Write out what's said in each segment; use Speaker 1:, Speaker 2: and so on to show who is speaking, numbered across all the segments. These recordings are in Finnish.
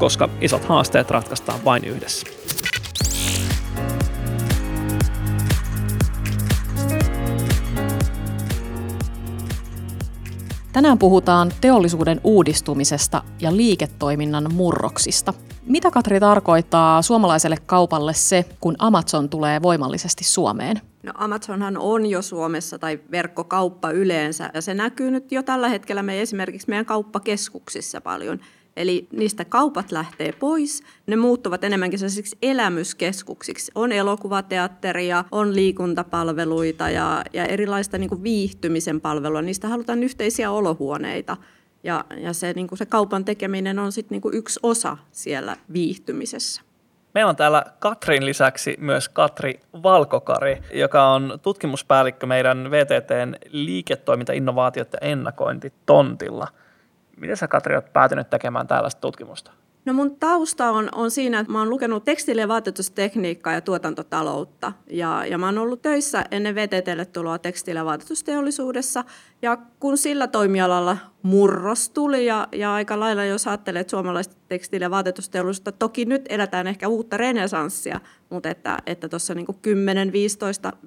Speaker 1: koska isot haasteet ratkaistaan vain yhdessä.
Speaker 2: Tänään puhutaan teollisuuden uudistumisesta ja liiketoiminnan murroksista. Mitä Katri tarkoittaa suomalaiselle kaupalle se, kun Amazon tulee voimallisesti Suomeen?
Speaker 3: No Amazonhan on jo Suomessa tai verkkokauppa yleensä ja se näkyy nyt jo tällä hetkellä me esimerkiksi meidän kauppakeskuksissa paljon. Eli niistä kaupat lähtee pois, ne muuttuvat enemmänkin sellaisiksi elämyskeskuksiksi. On elokuvateatteria, on liikuntapalveluita ja, ja erilaista niin kuin viihtymisen palvelua. Niistä halutaan yhteisiä olohuoneita. Ja, ja se, niin kuin se kaupan tekeminen on sitten niin kuin yksi osa siellä viihtymisessä.
Speaker 1: Meillä on täällä Katrin lisäksi myös Katri Valkokari, joka on tutkimuspäällikkö meidän VTTn liiketoiminta, innovaatiot ja ennakointi tontilla. Miten sä Katri olet päätynyt tekemään tällaista tutkimusta?
Speaker 3: No mun tausta on, on siinä, että mä oon lukenut tekstiili- ja vaatetustekniikkaa ja tuotantotaloutta. Ja, ja mä oon ollut töissä ennen VTTlle tuloa tekstiili- ja vaatetusteollisuudessa. Ja kun sillä toimialalla murros tuli ja, ja aika lailla, jos ajattelee, että suomalaista tekstiili- ja vaatetusteollisuutta, toki nyt eletään ehkä uutta renesanssia, mutta että, että tuossa niin 10, 15, 15-20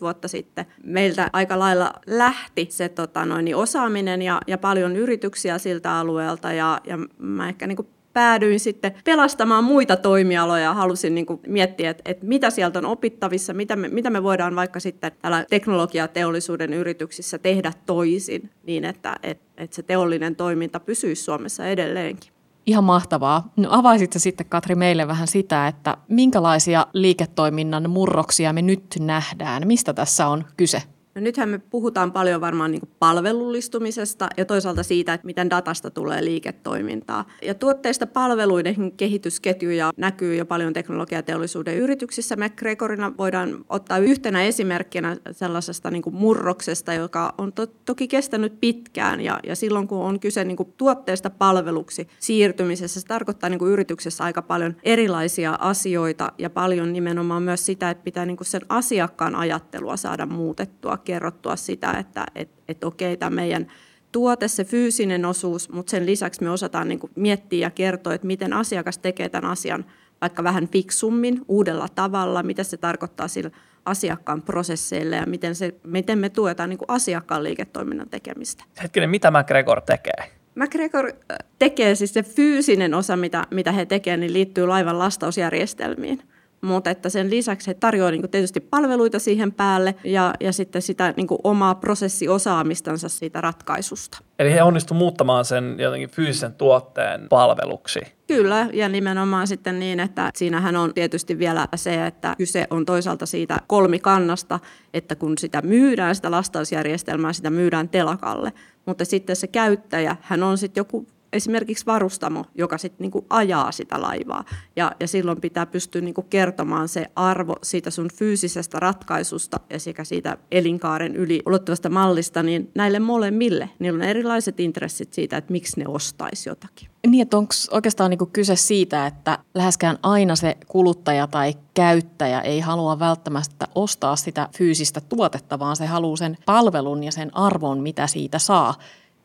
Speaker 3: vuotta sitten meiltä aika lailla lähti se tota noin, niin osaaminen ja, ja paljon yrityksiä siltä alueelta ja, ja mä ehkä niin päädyin sitten pelastamaan muita toimialoja ja halusin niin kuin miettiä, että, että mitä sieltä on opittavissa, mitä me, mitä me voidaan vaikka sitten täällä teknologiateollisuuden yrityksissä tehdä toisin niin, että, että, että se teollinen toiminta pysyisi Suomessa edelleenkin.
Speaker 2: Ihan mahtavaa. No avaisitko sitten Katri meille vähän sitä, että minkälaisia liiketoiminnan murroksia me nyt nähdään? Mistä tässä on kyse?
Speaker 3: No nythän me puhutaan paljon varmaan niin palvelullistumisesta ja toisaalta siitä, että miten datasta tulee liiketoimintaa. Ja tuotteista palveluiden kehitysketjuja näkyy jo paljon teknologiateollisuuden yrityksissä. McGregorina voidaan ottaa yhtenä esimerkkinä sellaisesta niin murroksesta, joka on to- toki kestänyt pitkään. Ja, ja silloin kun on kyse niin tuotteesta palveluksi siirtymisessä, se tarkoittaa niin yrityksessä aika paljon erilaisia asioita ja paljon nimenomaan myös sitä, että pitää niin sen asiakkaan ajattelua saada muutettua kerrottua sitä, että et, et okei, tämä meidän tuote, se fyysinen osuus, mutta sen lisäksi me osataan niin miettiä ja kertoa, että miten asiakas tekee tämän asian vaikka vähän fiksummin, uudella tavalla, mitä se tarkoittaa sillä asiakkaan prosesseille ja miten, se, miten me tuetaan niin asiakkaan liiketoiminnan tekemistä.
Speaker 1: Hetkinen, mitä McGregor tekee?
Speaker 3: McGregor tekee siis se fyysinen osa, mitä, mitä he tekevät, niin liittyy laivan lastausjärjestelmiin mutta että sen lisäksi he tarjoavat niin tietysti palveluita siihen päälle ja, ja sitten sitä niin omaa prosessiosaamistansa siitä ratkaisusta.
Speaker 1: Eli he onnistuivat muuttamaan sen jotenkin fyysisen tuotteen palveluksi.
Speaker 3: Kyllä, ja nimenomaan sitten niin, että siinähän on tietysti vielä se, että kyse on toisaalta siitä kolmikannasta, että kun sitä myydään, sitä lastausjärjestelmää, sitä myydään telakalle, mutta sitten se käyttäjä, hän on sitten joku esimerkiksi varustamo, joka sitten niinku ajaa sitä laivaa. Ja, ja silloin pitää pystyä niinku kertomaan se arvo siitä sun fyysisestä ratkaisusta ja sekä siitä elinkaaren yli ulottuvasta mallista, niin näille molemmille, niillä on erilaiset intressit siitä, että miksi ne ostaisi jotakin.
Speaker 2: Niin, että onko oikeastaan niinku kyse siitä, että läheskään aina se kuluttaja tai käyttäjä ei halua välttämättä ostaa sitä fyysistä tuotetta, vaan se haluaa sen palvelun ja sen arvon, mitä siitä saa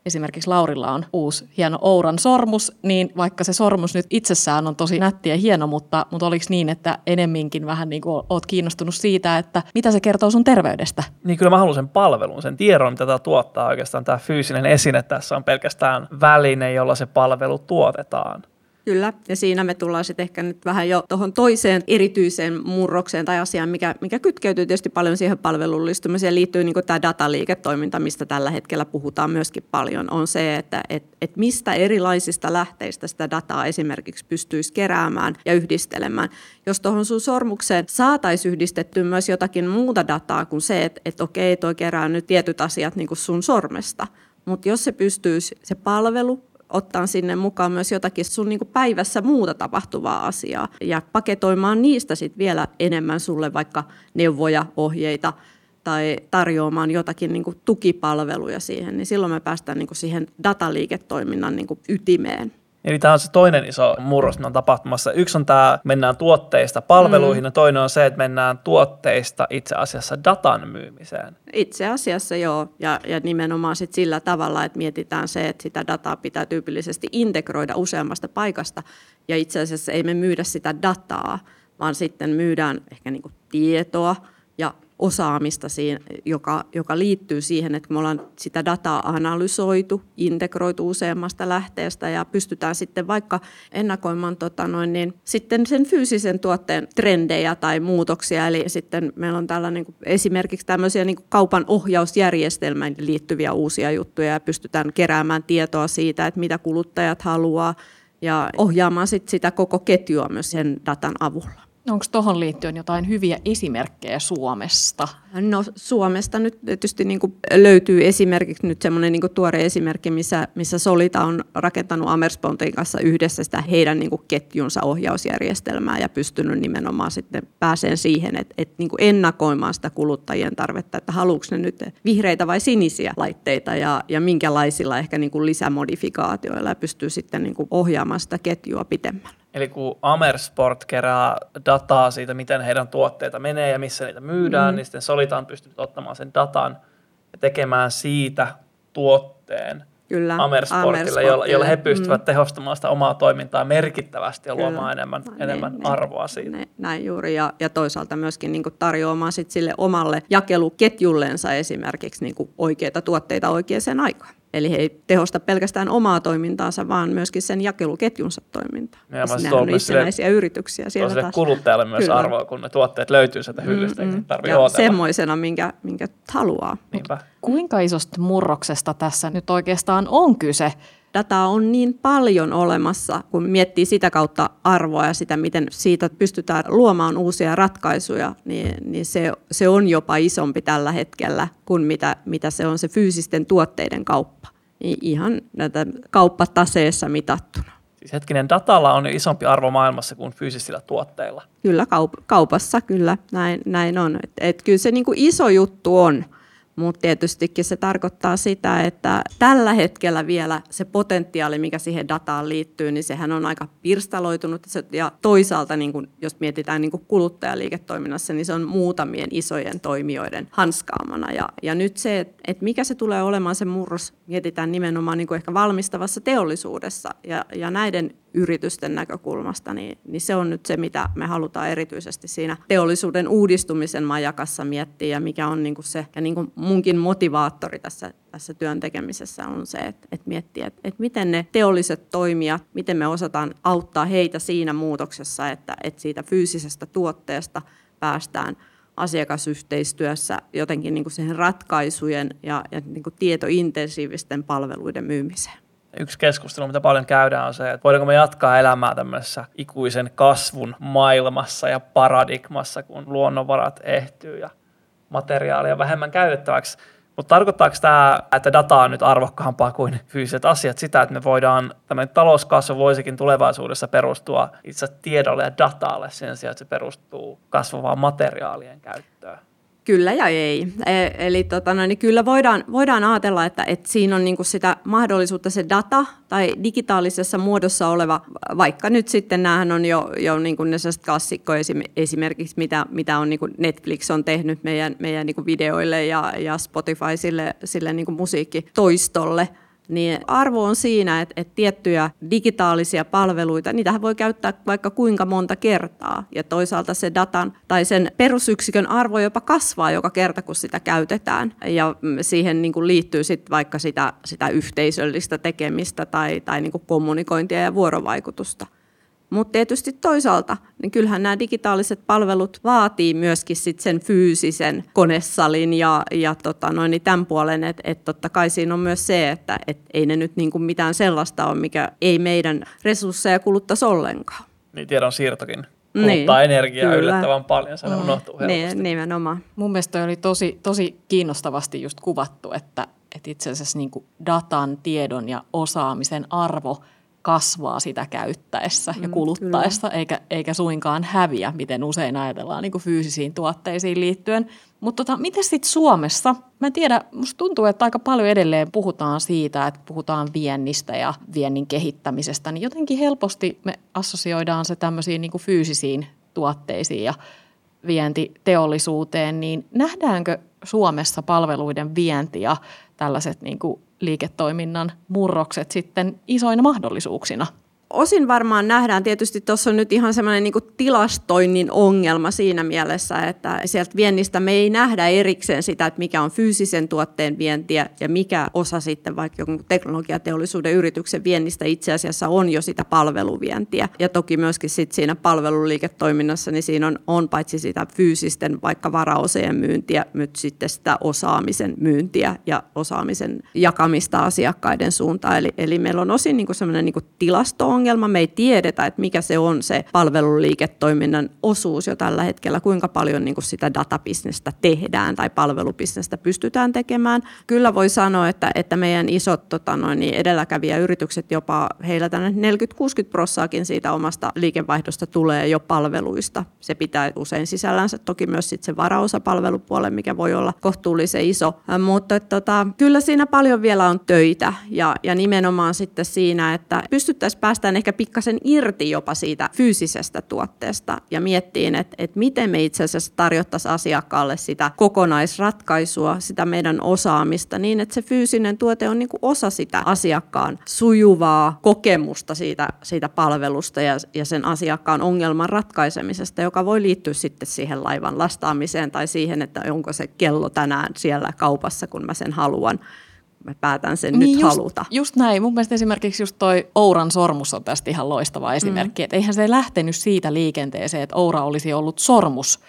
Speaker 2: esimerkiksi Laurilla on uusi hieno Ouran sormus, niin vaikka se sormus nyt itsessään on tosi nätti ja hieno, mutta, mutta oliko niin, että enemminkin vähän niin kuin oot kiinnostunut siitä, että mitä se kertoo sun terveydestä?
Speaker 1: Niin kyllä mä haluan sen palvelun, sen tiedon, mitä tämä tuottaa oikeastaan. Tämä fyysinen esine tässä on pelkästään väline, jolla se palvelu tuotetaan.
Speaker 3: Kyllä, ja siinä me tullaan sitten ehkä nyt vähän jo tuohon toiseen erityiseen murrokseen tai asiaan, mikä, mikä kytkeytyy tietysti paljon siihen palvelullistumiseen, liittyy niin tämä dataliiketoiminta, mistä tällä hetkellä puhutaan myöskin paljon, on se, että et, et mistä erilaisista lähteistä sitä dataa esimerkiksi pystyisi keräämään ja yhdistelemään. Jos tuohon sun sormukseen saataisiin yhdistetty myös jotakin muuta dataa kuin se, että et okei, toi kerää nyt tietyt asiat niin sun sormesta, mutta jos se pystyisi, se palvelu ottaa sinne mukaan myös jotakin sun niin päivässä muuta tapahtuvaa asiaa ja paketoimaan niistä sitten vielä enemmän sulle vaikka neuvoja, ohjeita tai tarjoamaan jotakin niin kuin tukipalveluja siihen, niin silloin me päästään niin kuin siihen dataliiketoiminnan niin kuin ytimeen.
Speaker 1: Eli tämä on se toinen iso murros, mitä on tapahtumassa. Yksi on tämä, mennään tuotteista palveluihin, mm. ja toinen on se, että mennään tuotteista itse asiassa datan myymiseen.
Speaker 3: Itse asiassa joo, ja, ja nimenomaan sit sillä tavalla, että mietitään se, että sitä dataa pitää tyypillisesti integroida useammasta paikasta, ja itse asiassa ei me myydä sitä dataa, vaan sitten myydään ehkä niinku tietoa osaamista, siinä, joka, joka liittyy siihen, että me ollaan sitä dataa analysoitu, integroitu useammasta lähteestä ja pystytään sitten vaikka ennakoimaan tota noin, niin sitten sen fyysisen tuotteen trendejä tai muutoksia. Eli sitten meillä on tällainen niin esimerkiksi tämmöisiä niin kaupan ohjausjärjestelmään liittyviä uusia juttuja ja pystytään keräämään tietoa siitä, että mitä kuluttajat haluaa ja ohjaamaan sit sitä koko ketjua myös sen datan avulla.
Speaker 2: Onko tuohon liittyen jotain hyviä esimerkkejä Suomesta?
Speaker 3: No Suomesta nyt tietysti niin kuin löytyy esimerkiksi nyt semmoinen niin tuore esimerkki, missä, missä Solita on rakentanut Amerspontin kanssa yhdessä sitä heidän niin kuin ketjunsa ohjausjärjestelmää ja pystynyt nimenomaan sitten pääseen siihen, että, että niin kuin ennakoimaan sitä kuluttajien tarvetta, että haluatko ne nyt vihreitä vai sinisiä laitteita ja, ja minkälaisilla ehkä niin kuin lisämodifikaatioilla ja pystyy sitten niin kuin ohjaamaan sitä ketjua pitemmällä.
Speaker 1: Eli kun Amersport kerää dataa siitä, miten heidän tuotteita menee ja missä niitä myydään, mm. niin sitten Solita on pystynyt ottamaan sen datan ja tekemään siitä tuotteen Kyllä, Amersportille, Amersportille. Jolla, jolla he pystyvät mm. tehostamaan sitä omaa toimintaa merkittävästi ja Kyllä. luomaan enemmän, no, enemmän ne, arvoa siitä.
Speaker 3: Ne, näin juuri, ja, ja toisaalta myöskin niin kuin tarjoamaan sit sille omalle jakeluketjullensa esimerkiksi niin kuin oikeita tuotteita oikeaan aikaan. Eli he ei tehosta pelkästään omaa toimintaansa, vaan myöskin sen jakeluketjunsa toimintaa. Ja siis Nehän on itsenäisiä sille, yrityksiä siellä
Speaker 1: taas. kuluttajalle myös Kyllä. arvoa, kun ne tuotteet löytyy sieltä hyllystä, mm-hmm.
Speaker 3: ja ootella. semmoisena, minkä, minkä haluaa.
Speaker 2: Kuinka isosta murroksesta tässä nyt oikeastaan on kyse?
Speaker 3: Dataa on niin paljon olemassa, kun miettii sitä kautta arvoa ja sitä, miten siitä pystytään luomaan uusia ratkaisuja, niin, niin se, se on jopa isompi tällä hetkellä kuin mitä, mitä se on se fyysisten tuotteiden kauppa. Ihan näitä kauppataseessa mitattuna.
Speaker 1: Siis hetkinen, datalla on isompi arvo maailmassa kuin fyysisillä tuotteilla.
Speaker 3: Kyllä, kaup- kaupassa kyllä, näin, näin on. Et, et kyllä se niinku iso juttu on, mutta tietystikin se tarkoittaa sitä, että tällä hetkellä vielä se potentiaali, mikä siihen dataan liittyy, niin sehän on aika pirstaloitunut. Ja toisaalta, niin kun, jos mietitään niin kun kuluttajaliiketoiminnassa, niin se on muutamien isojen toimijoiden hanskaamana. Ja, ja nyt se, että mikä se tulee olemaan se murros, mietitään nimenomaan niin ehkä valmistavassa teollisuudessa. Ja, ja näiden yritysten näkökulmasta, niin, niin se on nyt se, mitä me halutaan erityisesti siinä teollisuuden uudistumisen majakassa miettiä. Ja mikä on niin kuin se, ja niin kuin munkin motivaattori tässä, tässä työn tekemisessä on se, että, että miettiä, että, että miten ne teolliset toimijat, miten me osataan auttaa heitä siinä muutoksessa, että, että siitä fyysisestä tuotteesta päästään asiakasyhteistyössä jotenkin niin kuin siihen ratkaisujen ja, ja niin kuin tietointensiivisten palveluiden myymiseen
Speaker 1: yksi keskustelu, mitä paljon käydään, on se, että voidaanko me jatkaa elämää tämmöisessä ikuisen kasvun maailmassa ja paradigmassa, kun luonnonvarat ehtyy ja materiaalia vähemmän käytettäväksi. Mutta tarkoittaako tämä, että data on nyt arvokkaampaa kuin fyysiset asiat sitä, että me voidaan, tämmöinen talouskasvu voisikin tulevaisuudessa perustua itse tiedolle ja datalle sen sijaan, että se perustuu kasvavaan materiaalien käyttöön?
Speaker 3: Kyllä ja ei. E, eli tota, no, niin kyllä voidaan, voidaan ajatella, että, että siinä on niin kuin sitä mahdollisuutta se data tai digitaalisessa muodossa oleva, vaikka nyt sitten näähän on jo, jo niin kuin ne klassikko esimerkiksi, mitä, mitä on niin kuin Netflix on tehnyt meidän, meidän niin kuin videoille ja, ja Spotify sille, sille niin kuin musiikkitoistolle – niin arvo on siinä, että, että tiettyjä digitaalisia palveluita, niitä voi käyttää vaikka kuinka monta kertaa. Ja toisaalta se datan tai sen perusyksikön arvo jopa kasvaa joka kerta, kun sitä käytetään. Ja siihen niin kuin liittyy sitten vaikka sitä, sitä yhteisöllistä tekemistä tai, tai niin kuin kommunikointia ja vuorovaikutusta. Mutta tietysti toisaalta, niin kyllähän nämä digitaaliset palvelut vaatii myöskin sit sen fyysisen konesalin ja, ja tota noin, niin tämän puolen, että et totta kai siinä on myös se, että et ei ne nyt niinku mitään sellaista ole, mikä ei meidän resursseja kuluttaisi ollenkaan.
Speaker 1: Niin tiedon siirtokin kuluttaa niin, energiaa kyllä. yllättävän paljon, se mm. unohtuu helposti.
Speaker 3: Niin, nimenomaan.
Speaker 2: Mun mielestä oli tosi, tosi kiinnostavasti just kuvattu, että että itse asiassa niin kuin datan, tiedon ja osaamisen arvo kasvaa sitä käyttäessä ja mm, kuluttaessa, mm, eikä, eikä suinkaan häviä, miten usein ajatellaan niin kuin fyysisiin tuotteisiin liittyen. Mutta tota, miten sitten Suomessa? Mä en tiedä, musta tuntuu, että aika paljon edelleen puhutaan siitä, että puhutaan viennistä ja viennin kehittämisestä, niin jotenkin helposti me assosioidaan se tämmöisiin niin kuin fyysisiin tuotteisiin ja vientiteollisuuteen, niin nähdäänkö Suomessa palveluiden vienti ja tällaiset niin kuin liiketoiminnan murrokset sitten isoina mahdollisuuksina?
Speaker 3: Osin varmaan nähdään, tietysti tuossa on nyt ihan semmoinen niin tilastoinnin ongelma siinä mielessä, että sieltä viennistä me ei nähdä erikseen sitä, että mikä on fyysisen tuotteen vientiä ja mikä osa sitten vaikka jonkun teknologiateollisuuden yrityksen viennistä itse asiassa on jo sitä palveluvientiä. Ja toki myöskin sit siinä palveluliiketoiminnassa, niin siinä on, on paitsi sitä fyysisten vaikka varaoseen myyntiä, mutta sitten sitä osaamisen myyntiä ja osaamisen jakamista asiakkaiden suuntaan. Eli, eli meillä on osin niin semmoinen niin tilasto ongelma. Me ei tiedetä, että mikä se on se palveluliiketoiminnan osuus jo tällä hetkellä, kuinka paljon niin kuin sitä databisnestä tehdään tai palvelubisnestä pystytään tekemään. Kyllä voi sanoa, että, että meidän isot tota noin, niin edelläkävijäyritykset jopa heillä tänne 40-60 prossaakin siitä omasta liikevaihdosta tulee jo palveluista. Se pitää usein sisällänsä toki myös sit se varaosapalvelupuole, mikä voi olla kohtuullisen iso. Mutta tota, kyllä siinä paljon vielä on töitä ja, ja nimenomaan sitten siinä, että pystyttäisiin päästä päästään ehkä pikkasen irti jopa siitä fyysisestä tuotteesta ja miettiin, että, että miten me itse asiassa tarjottaisiin asiakkaalle sitä kokonaisratkaisua, sitä meidän osaamista niin, että se fyysinen tuote on niin kuin osa sitä asiakkaan sujuvaa kokemusta siitä, siitä palvelusta ja, ja sen asiakkaan ongelman ratkaisemisesta, joka voi liittyä sitten siihen laivan lastaamiseen tai siihen, että onko se kello tänään siellä kaupassa, kun mä sen haluan mä päätän sen niin nyt
Speaker 2: just,
Speaker 3: haluta.
Speaker 2: Just näin. Mun mielestä esimerkiksi just toi Ouran sormus on tästä ihan loistava esimerkki. Mm. Että eihän se lähtenyt siitä liikenteeseen, että Oura olisi ollut sormus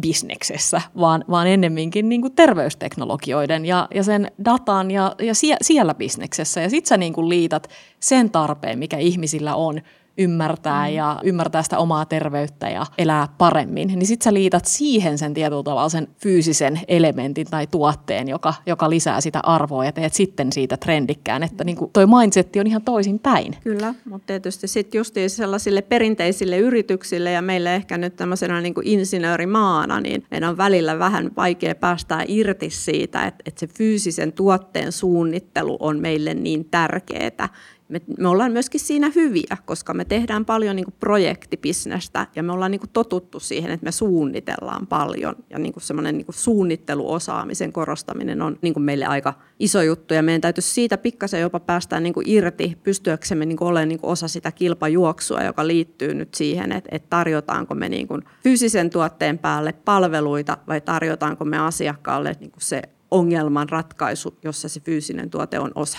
Speaker 2: bisneksessä, vaan, vaan ennemminkin niin kuin terveysteknologioiden ja, ja sen datan ja, ja sie, siellä bisneksessä. Ja sitten sä niin kuin liitat sen tarpeen, mikä ihmisillä on ymmärtää mm. ja ymmärtää sitä omaa terveyttä ja elää paremmin, niin sit sä liitat siihen sen tietyllä tavalla sen fyysisen elementin tai tuotteen, joka, joka lisää sitä arvoa ja teet sitten siitä trendikkään, että niin kuin toi mindsetti on ihan toisin päin.
Speaker 3: Kyllä, mutta tietysti sitten justiin sellaisille perinteisille yrityksille ja meille ehkä nyt tämmöisenä niin kuin insinöörimaana, niin meidän on välillä vähän vaikea päästää irti siitä, että, että se fyysisen tuotteen suunnittelu on meille niin tärkeää me, me ollaan myöskin siinä hyviä, koska me tehdään paljon niin projektibisnestä ja me ollaan niin totuttu siihen, että me suunnitellaan paljon ja niin semmoinen niin suunnitteluosaamisen korostaminen on niin meille aika iso juttu ja meidän täytyisi siitä pikkasen jopa päästä niin irti pystyäksemme niin olemaan niin osa sitä kilpajuoksua, joka liittyy nyt siihen, että, että tarjotaanko me niin fyysisen tuotteen päälle palveluita vai tarjotaanko me asiakkaalle niin se ongelman ratkaisu, jossa se fyysinen tuote on osa.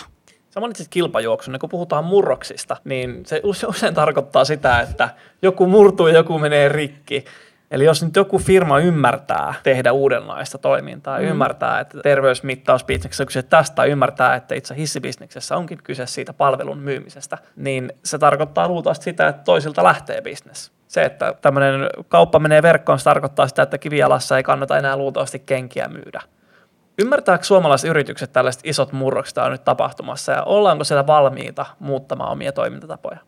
Speaker 1: Sä mainitsit kilpajuoksun, niin kun puhutaan murroksista, niin se usein tarkoittaa sitä, että joku murtuu ja joku menee rikki. Eli jos nyt joku firma ymmärtää tehdä uudenlaista toimintaa, mm. ymmärtää, että terveysmittausbisneksessä on kyse tästä, ymmärtää, että itse hissibisneksessä onkin kyse siitä palvelun myymisestä, niin se tarkoittaa luultavasti sitä, että toisilta lähtee bisnes. Se, että tämmöinen kauppa menee verkkoon, se tarkoittaa sitä, että kivialassa ei kannata enää luultavasti kenkiä myydä. Ymmärtääkö suomalaiset yritykset tällaiset isot murrokset on nyt tapahtumassa ja ollaanko siellä valmiita muuttamaan omia toimintatapoja?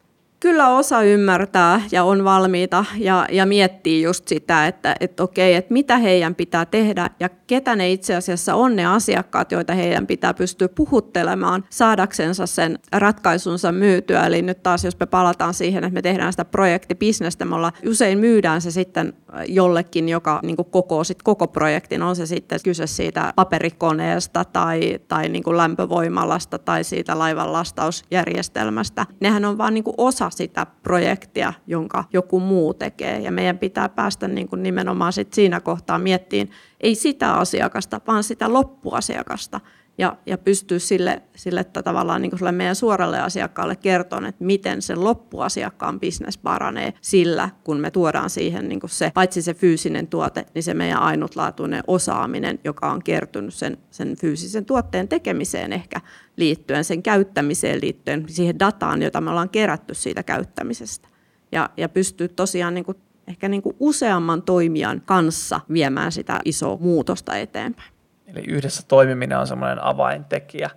Speaker 3: Kyllä osa ymmärtää ja on valmiita ja, ja miettii just sitä, että, että okei, että mitä heidän pitää tehdä ja ketä ne itse asiassa on ne asiakkaat, joita heidän pitää pystyä puhuttelemaan saadaksensa sen ratkaisunsa myytyä. Eli nyt taas, jos me palataan siihen, että me tehdään sitä projektibisnestä, me ollaan, usein myydään se sitten jollekin, joka niin koko, sit koko projektin, on se sitten kyse siitä paperikoneesta tai, tai niin lämpövoimalasta tai siitä laivan lastausjärjestelmästä. Nehän on vaan niin osa sitä projektia, jonka joku muu tekee. Ja meidän pitää päästä niin kuin nimenomaan sit siinä kohtaa miettiin ei sitä asiakasta, vaan sitä loppuasiakasta. Ja, ja pystyä sille, sille tavallaan niin sille meidän suoralle asiakkaalle kertomaan, että miten se loppuasiakkaan bisnes paranee sillä, kun me tuodaan siihen niin se, paitsi se fyysinen tuote, niin se meidän ainutlaatuinen osaaminen, joka on kertynyt sen, sen fyysisen tuotteen tekemiseen ehkä liittyen, sen käyttämiseen liittyen, siihen dataan, jota me ollaan kerätty siitä käyttämisestä. Ja, ja pystyy tosiaan niin ehkä niin kuin useamman toimijan kanssa viemään sitä isoa muutosta eteenpäin.
Speaker 1: Eli yhdessä toimiminen on semmoinen avaintekijä.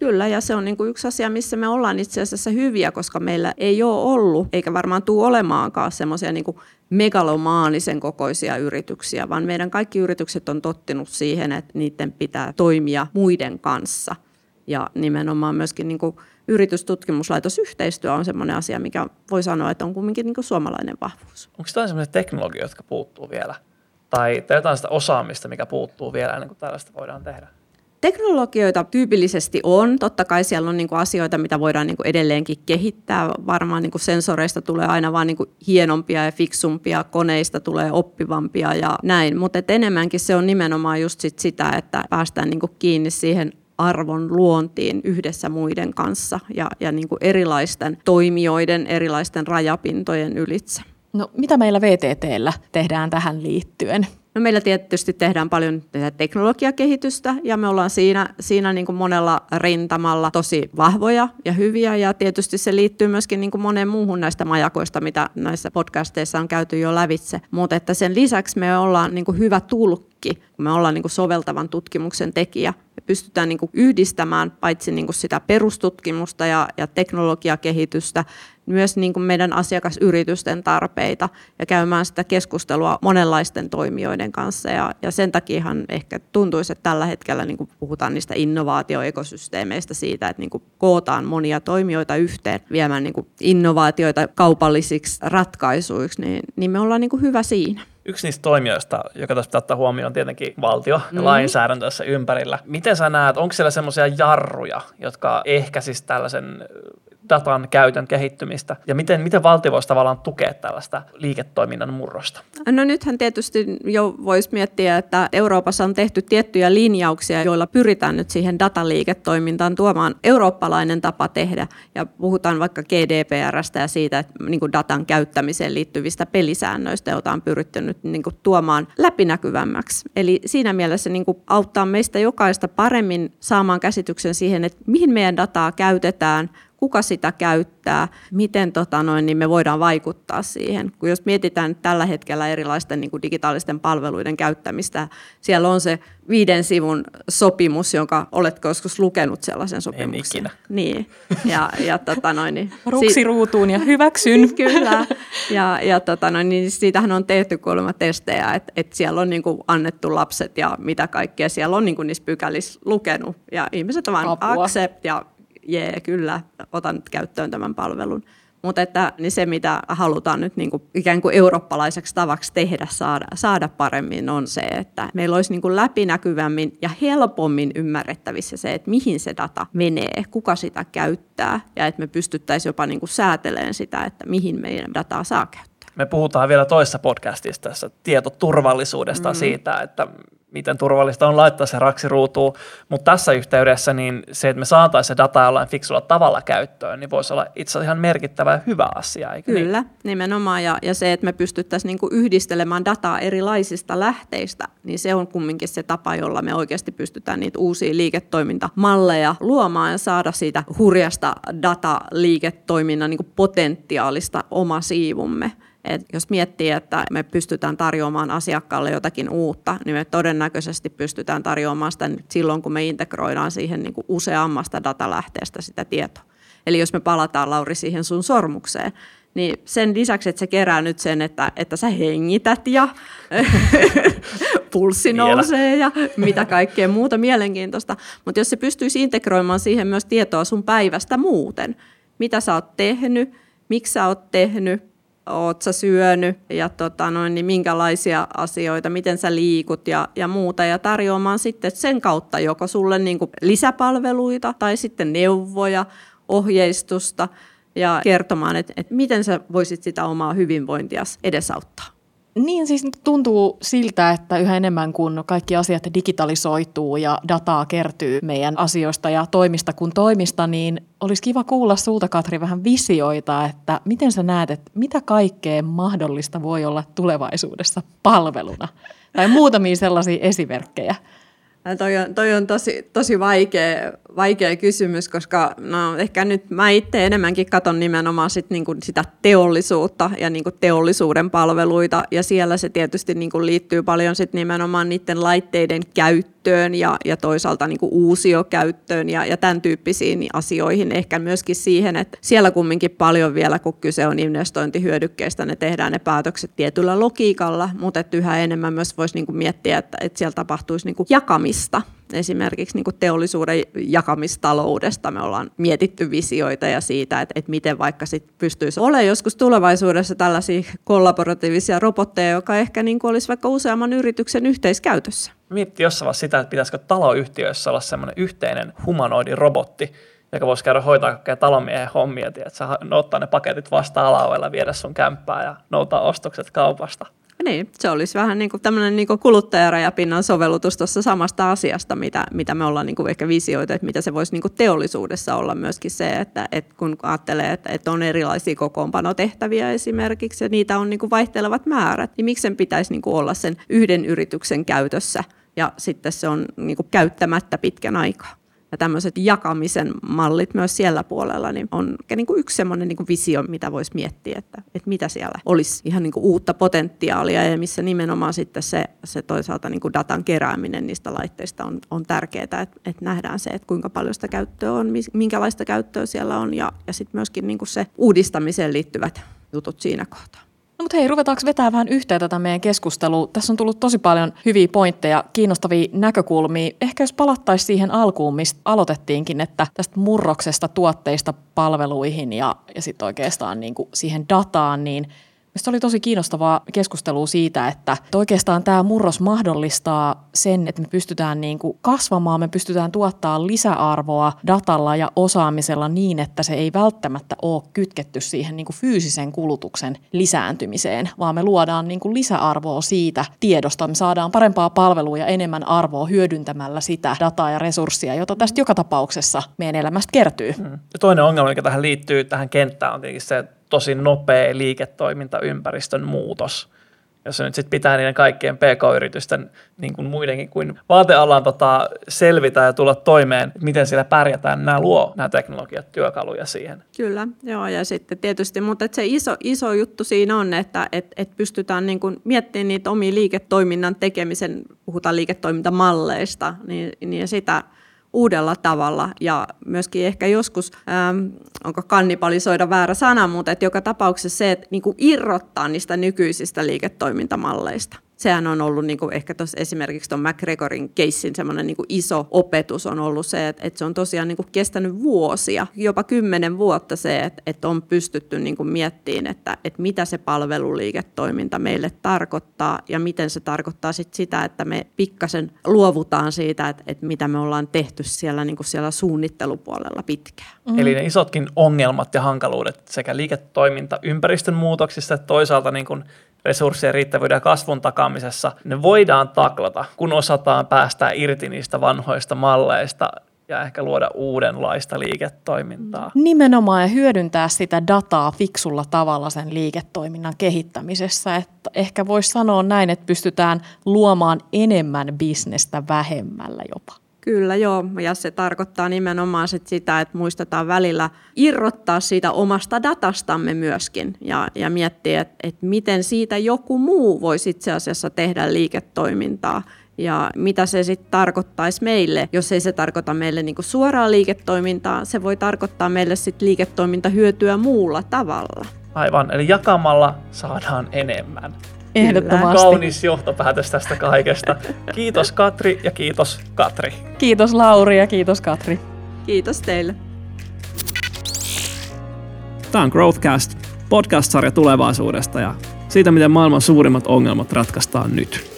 Speaker 3: Kyllä, ja se on niin kuin yksi asia, missä me ollaan itse asiassa hyviä, koska meillä ei ole ollut, eikä varmaan tule olemaankaan semmoisia niin megalomaanisen kokoisia yrityksiä, vaan meidän kaikki yritykset on tottunut siihen, että niiden pitää toimia muiden kanssa. Ja nimenomaan myöskin niin kuin yritystutkimuslaitosyhteistyö on semmoinen asia, mikä voi sanoa, että on kumminkin niin kuin suomalainen vahvuus.
Speaker 1: Onko jotain sellaisia teknologioita, jotka puuttuu vielä? Tai, tai jotain sitä osaamista, mikä puuttuu vielä ennen kuin tällaista voidaan tehdä?
Speaker 3: Teknologioita tyypillisesti on. Totta kai siellä on niinku asioita, mitä voidaan niinku edelleenkin kehittää. Varmaan niinku sensoreista tulee aina vaan niinku hienompia ja fiksumpia, koneista tulee oppivampia ja näin. Mutta enemmänkin se on nimenomaan just sit sitä, että päästään niinku kiinni siihen arvon luontiin yhdessä muiden kanssa ja, ja niin kuin erilaisten toimijoiden, erilaisten rajapintojen ylitse.
Speaker 2: No mitä meillä VTTllä tehdään tähän liittyen?
Speaker 3: No meillä tietysti tehdään paljon teknologiakehitystä ja me ollaan siinä, siinä niin kuin monella rintamalla tosi vahvoja ja hyviä ja tietysti se liittyy myöskin niin kuin moneen muuhun näistä majakoista, mitä näissä podcasteissa on käyty jo lävitse. Mutta että sen lisäksi me ollaan niin kuin hyvä tulkki, kun me ollaan niin kuin soveltavan tutkimuksen tekijä. Me pystytään niin kuin yhdistämään paitsi niin kuin sitä perustutkimusta ja, ja teknologiakehitystä, myös niin kuin meidän asiakasyritysten tarpeita ja käymään sitä keskustelua monenlaisten toimijoiden kanssa. Ja, ja sen takiahan ehkä tuntuisi, että tällä hetkellä niin kuin puhutaan niistä innovaatioekosysteemeistä siitä, että niin kuin kootaan monia toimijoita yhteen viemään niin kuin innovaatioita kaupallisiksi ratkaisuiksi, niin, niin me ollaan niin kuin hyvä siinä.
Speaker 1: Yksi niistä toimijoista, joka tässä pitää ottaa huomioon, on tietenkin valtio ja mm-hmm. lainsäädäntö tässä ympärillä. Miten sä näet, onko siellä semmoisia jarruja, jotka ehkä siis tällaisen datan käytön kehittymistä ja miten, miten valtio voisi tavallaan tukea tällaista liiketoiminnan murrosta?
Speaker 3: No nythän tietysti jo voisi miettiä, että Euroopassa on tehty tiettyjä linjauksia, joilla pyritään nyt siihen dataliiketoimintaan tuomaan eurooppalainen tapa tehdä ja puhutaan vaikka GDPRstä ja siitä, että niin kuin datan käyttämiseen liittyvistä pelisäännöistä, joita on pyritty nyt niin kuin tuomaan läpinäkyvämmäksi. Eli siinä mielessä niin kuin auttaa meistä jokaista paremmin saamaan käsityksen siihen, että mihin meidän dataa käytetään, kuka sitä käyttää, miten tota noin, niin me voidaan vaikuttaa siihen. Kun jos mietitään tällä hetkellä erilaisten niin kuin digitaalisten palveluiden käyttämistä, siellä on se viiden sivun sopimus, jonka oletko joskus lukenut sellaisen sopimuksen?
Speaker 1: En ikinä.
Speaker 3: Niin, ja, ja tota noin, niin,
Speaker 2: Ruksi ruutuun ja hyväksyn.
Speaker 3: Kyllä, ja, ja tota noin, niin siitähän on tehty kuulemma testejä, että, että siellä on niin kuin annettu lapset ja mitä kaikkea siellä on niin kuin niissä pykälissä lukenut, ja ihmiset on vain accept ja jee, kyllä, otan nyt käyttöön tämän palvelun. Mutta että niin se, mitä halutaan nyt niin kuin ikään kuin eurooppalaiseksi tavaksi tehdä, saada, saada paremmin, on se, että meillä olisi niin kuin läpinäkyvämmin ja helpommin ymmärrettävissä se, että mihin se data menee, kuka sitä käyttää, ja että me pystyttäisiin jopa niin kuin säätelemään sitä, että mihin meidän dataa saa käyttää.
Speaker 1: Me puhutaan vielä toisessa podcastissa tässä tietoturvallisuudesta mm-hmm. siitä, että miten turvallista on laittaa se raksi ruutuun, mutta tässä yhteydessä niin se, että me saataisiin se data jollain fiksulla tavalla käyttöön, niin voisi olla itse asiassa ihan merkittävä ja hyvä asia, eikö
Speaker 3: niin? Kyllä, niin? nimenomaan, ja, ja se, että me pystyttäisiin niinku yhdistelemään dataa erilaisista lähteistä, niin se on kumminkin se tapa, jolla me oikeasti pystytään niitä uusia liiketoimintamalleja luomaan ja saada siitä hurjasta dataliiketoiminnan niinku potentiaalista oma siivumme. Et jos miettii, että me pystytään tarjoamaan asiakkaalle jotakin uutta, niin me todennäköisesti pystytään tarjoamaan sitä silloin, kun me integroidaan siihen niin kuin useammasta datalähteestä sitä tietoa. Eli jos me palataan, Lauri, siihen sun sormukseen, niin sen lisäksi, että se kerää nyt sen, että, että sä hengität ja pulssi nousee ja mitä kaikkea muuta mielenkiintoista. Mutta jos se pystyisi integroimaan siihen myös tietoa sun päivästä muuten, mitä sä oot tehnyt, miksi sä oot tehnyt, oot sä syönyt ja tota noin, niin minkälaisia asioita, miten sä liikut ja, ja muuta. Ja tarjoamaan sitten sen kautta joko sulle niin kuin lisäpalveluita tai sitten neuvoja, ohjeistusta ja kertomaan, että, että miten sä voisit sitä omaa hyvinvointia edesauttaa.
Speaker 2: Niin siis tuntuu siltä, että yhä enemmän kun kaikki asiat digitalisoituu ja dataa kertyy meidän asioista ja toimista kuin toimista, niin olisi kiva kuulla sulta Katri vähän visioita, että miten sä näet, että mitä kaikkea mahdollista voi olla tulevaisuudessa palveluna? Tai muutamia sellaisia esimerkkejä.
Speaker 3: Toi on, toi on tosi, tosi vaikea, vaikea kysymys, koska no, ehkä nyt mä itse enemmänkin katon nimenomaan sit niinku sitä teollisuutta ja niinku teollisuuden palveluita, ja siellä se tietysti niinku liittyy paljon sit nimenomaan niiden laitteiden käyttöön ja, ja toisaalta niinku uusiokäyttöön ja, ja tämän tyyppisiin asioihin. Ehkä myöskin siihen, että siellä kumminkin paljon vielä, kun kyse on investointihyödykkeistä, ne tehdään ne päätökset tietyllä logiikalla, mutta että yhä enemmän myös voisi niinku miettiä, että, että siellä tapahtuisi niinku jakamista esimerkiksi niin teollisuuden jakamistaloudesta me ollaan mietitty visioita ja siitä, että, että miten vaikka sit pystyisi olemaan joskus tulevaisuudessa tällaisia kollaboratiivisia robotteja, joka ehkä niin olisi vaikka useamman yrityksen yhteiskäytössä.
Speaker 1: Mietti jossain vaiheessa sitä, että pitäisikö taloyhtiöissä olla semmoinen yhteinen humanoidi robotti, joka voisi käydä hoitaa kaikkea talonmiehen hommia, että sä ottaa ne paketit vasta alauella, viedä sun kämppää ja noutaa ostokset kaupasta.
Speaker 3: Niin, se olisi vähän niin kuin tämmöinen niin kuin kuluttajarajapinnan sovellutus tuossa samasta asiasta, mitä, mitä me ollaan niin kuin ehkä visioita, että mitä se voisi niin kuin teollisuudessa olla myöskin se, että, että kun ajattelee, että, että on erilaisia kokoonpanotehtäviä esimerkiksi ja niitä on niin kuin vaihtelevat määrät, niin miksi sen pitäisi niin kuin olla sen yhden yrityksen käytössä ja sitten se on niin kuin käyttämättä pitkän aikaa ja tämmöiset jakamisen mallit myös siellä puolella niin on niin kuin yksi semmoinen niin visio, mitä voisi miettiä, että, että mitä siellä olisi ihan niin kuin uutta potentiaalia ja missä nimenomaan sitten se, se toisaalta niin kuin datan kerääminen niistä laitteista on, on tärkeää, että, että nähdään se, että kuinka paljon sitä käyttöä on, minkälaista käyttöä siellä on ja, ja sitten myöskin niin kuin se uudistamiseen liittyvät jutut siinä kohtaa.
Speaker 2: No mutta hei, ruvetaanko vetää vähän yhteen tätä meidän keskustelua? Tässä on tullut tosi paljon hyviä pointteja, kiinnostavia näkökulmia. Ehkä jos palattaisiin siihen alkuun, mistä aloitettiinkin, että tästä murroksesta tuotteista palveluihin ja, ja sitten oikeastaan niin kuin siihen dataan, niin – Mielestäni oli tosi kiinnostavaa keskustelua siitä, että, oikeastaan tämä murros mahdollistaa sen, että me pystytään niin kuin kasvamaan, me pystytään tuottaa lisäarvoa datalla ja osaamisella niin, että se ei välttämättä ole kytketty siihen niin kuin fyysisen kulutuksen lisääntymiseen, vaan me luodaan niin kuin lisäarvoa siitä tiedosta. Me saadaan parempaa palvelua ja enemmän arvoa hyödyntämällä sitä dataa ja resurssia, jota tästä joka tapauksessa meidän elämästä kertyy.
Speaker 1: Hmm. Ja toinen ongelma, joka tähän liittyy tähän kenttään, on tietenkin se, että tosi nopea liiketoimintaympäristön muutos. Jos se nyt sitten pitää niiden kaikkien pk-yritysten, niin kuin muidenkin kuin vaatealan tota, selvitä ja tulla toimeen, miten siellä pärjätään, nämä luo nämä teknologiat työkaluja siihen.
Speaker 3: Kyllä, joo ja sitten tietysti, mutta se iso, iso juttu siinä on, että et, et pystytään niin kuin miettimään niitä omia liiketoiminnan tekemisen, puhutaan liiketoimintamalleista, niin, niin sitä – uudella tavalla. Ja myöskin ehkä joskus, ähm, onko kannibalisoida väärä sana, mutta että joka tapauksessa se, että niin kuin irrottaa niistä nykyisistä liiketoimintamalleista sehän on ollut niin kuin ehkä tuossa esimerkiksi tuon McGregorin keissin semmoinen niin iso opetus on ollut se, että, että se on tosiaan niin kuin kestänyt vuosia, jopa kymmenen vuotta se, että, että on pystytty niin kuin miettimään, että, että mitä se palveluliiketoiminta meille tarkoittaa ja miten se tarkoittaa sit sitä, että me pikkasen luovutaan siitä, että, että mitä me ollaan tehty siellä, niin kuin siellä suunnittelupuolella pitkään.
Speaker 1: Mm. Eli ne isotkin ongelmat ja hankaluudet sekä liiketoiminta ympäristön muutoksissa että toisaalta niin kuin resurssien riittävyyden ja kasvun takaamisessa, ne voidaan taklata, kun osataan päästä irti niistä vanhoista malleista ja ehkä luoda uudenlaista liiketoimintaa.
Speaker 2: Nimenomaan ja hyödyntää sitä dataa fiksulla tavalla sen liiketoiminnan kehittämisessä. Että ehkä voisi sanoa näin, että pystytään luomaan enemmän bisnestä vähemmällä jopa.
Speaker 3: Kyllä joo, ja se tarkoittaa nimenomaan sit sitä, että muistetaan välillä irrottaa siitä omasta datastamme myöskin ja, ja miettiä, että, että miten siitä joku muu voisi itse asiassa tehdä liiketoimintaa ja mitä se sitten tarkoittaisi meille, jos ei se tarkoita meille niinku suoraa liiketoimintaa, se voi tarkoittaa meille sitten liiketoimintahyötyä muulla tavalla.
Speaker 1: Aivan, eli jakamalla saadaan enemmän.
Speaker 2: Ehdottomasti.
Speaker 1: Kaunis johtopäätös tästä kaikesta. Kiitos Katri ja kiitos Katri.
Speaker 2: Kiitos Lauri ja kiitos Katri.
Speaker 3: Kiitos teille.
Speaker 1: Tämä on Growthcast, podcast-sarja tulevaisuudesta ja siitä, miten maailman suurimmat ongelmat ratkaistaan nyt.